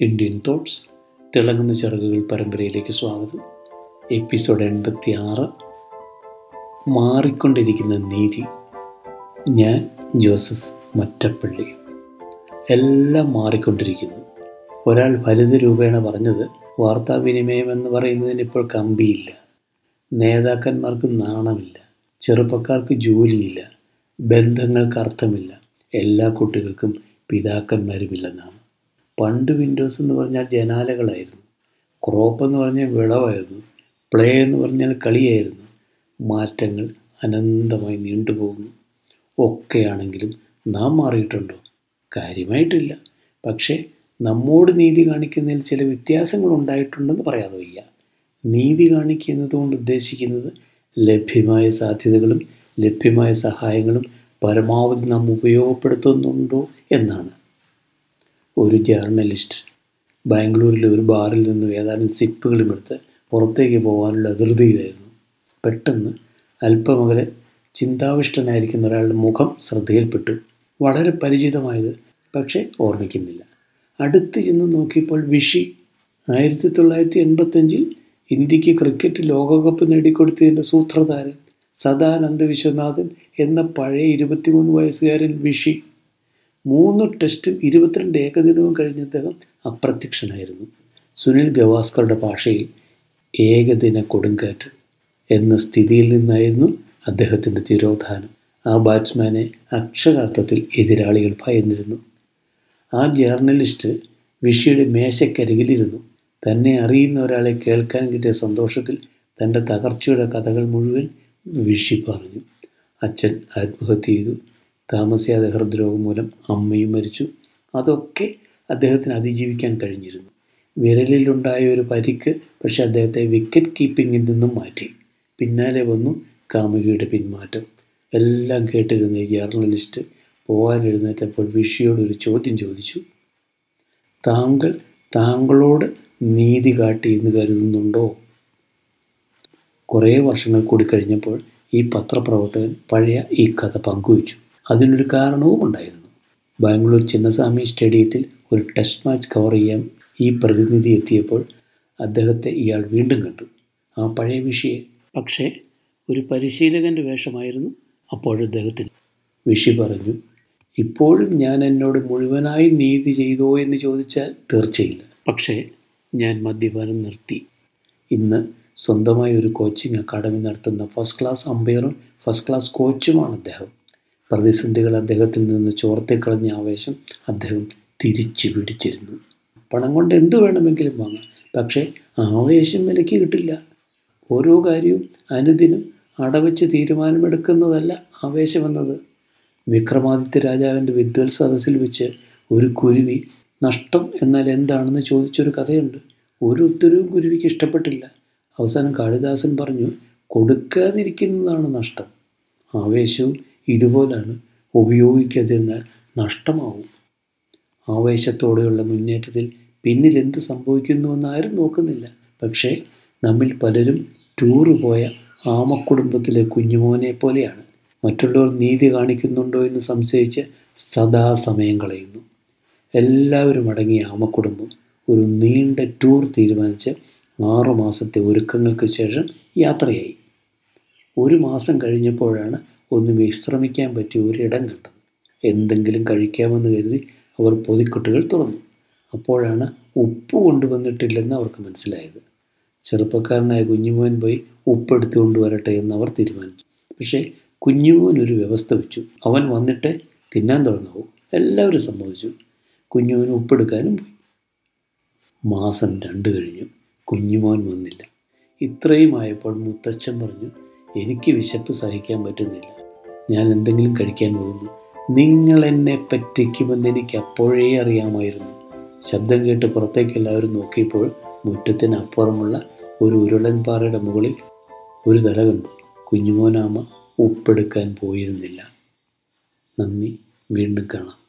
Indian thoughts തിളങ്ങുന്ന ചിറകുകൾ പരമ്പരയിലേക്ക് സ്വാഗതം. എപ്പിസോഡ് എൺപത്തി ആറ് മാറിക്കൊണ്ടിരിക്കുന്ന നീതി. ഞാൻ ജോസഫ് മറ്റപ്പള്ളി. എല്ലാം മാറിക്കൊണ്ടിരിക്കുന്നു. ഒരാൾ ഫലിത രൂപേണ പറഞ്ഞത് വാർത്താവിനിമയം എന്ന് പറയുന്നതിന് ഇപ്പോൾ കമ്പിയില്ല. നേതാക്കന്മാർക്ക് നാണമില്ല. ചെറുപ്പക്കാർക്ക് ജോലിയില്ല. ബന്ധങ്ങൾക്ക് അർത്ഥമില്ല. എല്ലാ കുട്ടികൾക്കും പിതാക്കന്മാരുമില്ലെന്നാണ് പണ്ട് വിൻഡോസ് എന്ന് പറഞ്ഞാൽ ജനാലകളായിരുന്നു. ക്രോപ്പ് എന്ന് പറഞ്ഞാൽ വിളവായിരുന്നു. പ്ലേ എന്ന് പറഞ്ഞാൽ കളിയായിരുന്നു. മാറ്റങ്ങൾ അനന്തമായി നീണ്ടുപോകുന്നു ഒക്കെയാണെങ്കിലും നാം മാറിയിട്ടുണ്ടോ? കാര്യമായിട്ടില്ല. പക്ഷേ നമ്മോട് നീതി കാണിക്കുന്നതിൽ ചില വ്യത്യാസങ്ങൾ ഉണ്ടായിട്ടുണ്ടെന്ന് പറയാതെ വയ്യ നീതി കാണിക്കുന്നത് കൊണ്ട് ഉദ്ദേശിക്കുന്നത് ലഭ്യമായ സാധ്യതകളും ലഭ്യമായ സഹായങ്ങളും പരമാവധി നാം ഉപയോഗപ്പെടുത്തുന്നുണ്ടോ എന്നാണ്. ഒരു ജേർണലിസ്റ്റ് ബാംഗ്ലൂരിലെ ഒരു ബാറിൽ നിന്നും ഏതാനും സിപ്പുകളും എടുത്ത് പുറത്തേക്ക് പോകാനുള്ള ധൃതിയിലായിരുന്നു. പെട്ടെന്ന് അല്പമകലെ ചിന്താവിഷ്ടനായിരിക്കുന്ന ഒരാളുടെ മുഖം ശ്രദ്ധയിൽപ്പെട്ടു. വളരെ പരിചിതമായത് പക്ഷേ ഓർമ്മിക്കുന്നില്ല. അടുത്ത് ചെന്ന് നോക്കിയപ്പോൾ വിഷി ആയിരത്തി തൊള്ളായിരത്തി എൺപത്തഞ്ചിൽ ഇന്ത്യയ്ക്ക് ക്രിക്കറ്റ് ലോകകപ്പ് നേടിക്കൊടുത്തതിന്റെ സൂത്രധാരൻ സദാനന്ദ വിശ്വനാഥൻ എന്ന പഴയ ഇരുപത്തിമൂന്ന് വയസ്സുകാരൻ വിഷി മൂന്ന് ടെസ്റ്റും ഇരുപത്തിരണ്ട് ഏകദിനവും കഴിഞ്ഞ അദ്ദേഹം അപ്രത്യക്ഷനായിരുന്നു. സുനിൽ ഗവാസ്കറുടെ ഭാഷയിൽ ഏകദിന കൊടുങ്കാറ്റ് എന്ന സ്ഥിതിയിൽ നിന്നായിരുന്നു അദ്ദേഹത്തിന്റെ തിരോധാനം. ആ ബാറ്റ്സ്മാനെ അക്ഷരാർത്ഥത്തിൽ എതിരാളികൾ ഭയന്നിരുന്നു. ആ ജേർണലിസ്റ്റ് വിഷിയുടെ മേശക്കരികിലിരുന്നു. തന്നെ അറിയുന്ന ഒരാളെ കേൾക്കാൻ കിട്ടിയ സന്തോഷത്തിൽ തന്റെ തകർച്ചയുടെ കഥകൾ മുഴുവൻ വിഷി പറഞ്ഞു. അച്ഛൻ ആത്മഹത്യ ചെയ്തു. താമസിയാതെ ഹൃദ്രോഗം മൂലം അമ്മയും മരിച്ചു. അതൊക്കെ അദ്ദേഹത്തിന് അതിജീവിക്കാൻ കഴിഞ്ഞിരുന്നു. വിരലിലുണ്ടായ ഒരു പരിക്ക് പക്ഷേ അദ്ദേഹത്തെ വിക്കറ്റ് കീപ്പിങ്ങിൽ നിന്നും മാറ്റി. പിന്നാലെ വന്നു കാമുകിയുടെ പിന്മാറ്റം. എല്ലാം കേട്ടിരുന്ന ഈ ജേർണലിസ്റ്റ് പോകാൻ എഴുന്നേറ്റപ്പോൾ വിഷിയോട് ഒരു ചോദ്യം ചോദിച്ചു. താങ്കൾ താങ്കളോട് നീതി കാട്ടി എന്ന് കരുതുന്നുണ്ടോ? കുറേ വർഷങ്ങൾ കൂടി കഴിഞ്ഞപ്പോൾ ഈ പത്രപ്രവർത്തകൻ പഴയ ഈ കഥ പങ്കുവച്ചു. അതിനൊരു കാരണവും ഉണ്ടായിരുന്നു. ബാംഗ്ലൂർ ചിന്നസ്വാമി സ്റ്റേഡിയത്തിൽ ഒരു ടെസ്റ്റ് മാച്ച് കവർ ചെയ്യാൻ ഈ പ്രതിനിധി എത്തിയപ്പോൾ അദ്ദേഹത്തെ ഇയാൾ വീണ്ടും കണ്ടു. ആ പഴയ വിഷയെ. പക്ഷേ ഒരു പരിശീലകന്റെ വേഷമായിരുന്നു അപ്പോഴദ്ദേഹത്തിന് വിഷി പറഞ്ഞു ഇപ്പോഴും ഞാൻ എന്നോട് മുഴുവനായി നീതി ചെയ്തോ എന്ന് ചോദിച്ചാൽ തീർച്ചയില്ല. പക്ഷേ ഞാൻ മദ്യപാനം നിർത്തി. ഇന്ന് സ്വന്തമായി ഒരു കോച്ചിങ് അക്കാഡമി നടത്തുന്ന ഫസ്റ്റ് ക്ലാസ് അമ്പയറും ഫസ്റ്റ് ക്ലാസ് കോച്ചുമാണ് അദ്ദേഹം. പ്രതിസന്ധികൾ അദ്ദേഹത്തിൽ നിന്ന് ചോർത്തിക്കളഞ്ഞ ആവേശം അദ്ദേഹം തിരിച്ചു പിടിച്ചിരുന്നു. പണം കൊണ്ട് എന്തു വേണമെങ്കിലും വാങ്ങാം. പക്ഷേ ആവേശം വിലയ്ക്ക് കിട്ടില്ല. ഓരോ കാര്യവും അനുദിനം അടവച്ച് തീരുമാനമെടുക്കുന്നതല്ല ആവേശമെന്നത് വിക്രമാദിത്യ രാജാവിന്റെ വിദ്വൽ സദസ്സിൽ വെച്ച് ഒരു കുരുവി നഷ്ടം എന്നാൽ എന്താണെന്ന് ചോദിച്ചൊരു കഥയുണ്ട്. ഒരു ഉത്തരവും കുരുവിക്ക് ഇഷ്ടപ്പെട്ടില്ല. അവസാനം കാളിദാസൻ പറഞ്ഞു കൊടുക്കാതിരിക്കുന്നതാണ് നഷ്ടം. ആവേശവും ഇതുപോലാണ് ഉപയോഗിക്കാതിരുന്നാൽ നഷ്ടമാവും. ആവേശത്തോടെയുള്ള മുന്നേറ്റത്തിൽ പിന്നിൽ എന്ത് സംഭവിക്കുന്നുവെന്ന് ആരും നോക്കുന്നില്ല. പക്ഷേ നമ്മിൽ പലരും ടൂറ് പോയ ആമക്കുടുംബത്തിലെ കുഞ്ഞുമോനെ പോലെയാണ്. മറ്റുള്ളവർ നീതി കാണിക്കുന്നുണ്ടോ എന്ന് സംശയിച്ച് സദാ സമയം കളയുന്നു. എല്ലാവരും അടങ്ങിയ ആമക്കുടുംബം ഒരു നീണ്ട ടൂർ തീരുമാനിച്ച് ആറുമാസത്തെ ഒരുക്കങ്ങൾക്ക് ശേഷം യാത്രയായി. ഒരു മാസം കഴിഞ്ഞപ്പോഴാണ് ഒന്ന് വിശ്രമിക്കാൻ പറ്റിയ ഒരിടം കണ്ടത് എന്തെങ്കിലും കഴിക്കാമെന്ന് കരുതി അവർ പൊതിക്കുട്ടുകൾ തുറന്നു. അപ്പോഴാണ് ഉപ്പ് കൊണ്ടുവന്നിട്ടില്ലെന്ന് അവർക്ക് മനസ്സിലായത്. ചെറുപ്പക്കാരനായ കുഞ്ഞുമോൻ പോയി ഉപ്പെടുത്തു കൊണ്ടുവരട്ടെ എന്ന് അവർ തീരുമാനിച്ചു. പക്ഷേ കുഞ്ഞുമോൻ ഒരു വ്യവസ്ഥ വെച്ചു. അവൻ വന്നിട്ട് തിന്നാൻ തുടങ്ങാവൂ എല്ലാവരും സമ്മതിച്ചു. കുഞ്ഞുമോൻ ഉപ്പെടുക്കാനും പോയി. മാസം രണ്ട് കഴിഞ്ഞു. കുഞ്ഞുമോൻ വന്നില്ല. ഇത്രയും ആയപ്പോൾ മുത്തച്ഛൻ പറഞ്ഞു എനിക്ക് വിശപ്പ് സഹിക്കാൻ പറ്റുന്നില്ല. ഞാൻ എന്തെങ്കിലും കഴിക്കാൻ പോകുന്നു. നിങ്ങൾ എന്നെ പറ്റിക്കുമെന്ന് എനിക്ക് അപ്പോഴേ അറിയാമായിരുന്നു. ശബ്ദം കേട്ട് പുറത്തേക്ക് എല്ലാവരും നോക്കിയപ്പോൾ മുറ്റത്തിന് അപ്പുറമുള്ള ഒരു ഉരുളൻ പാറയുടെ മുകളിൽ ഒരു തല കണ്ടു. കുഞ്ഞുമോനാമ ഉപ്പെടുക്കാൻ പോയിരുന്നില്ല. നന്ദി വീണ്ടും കാണാം.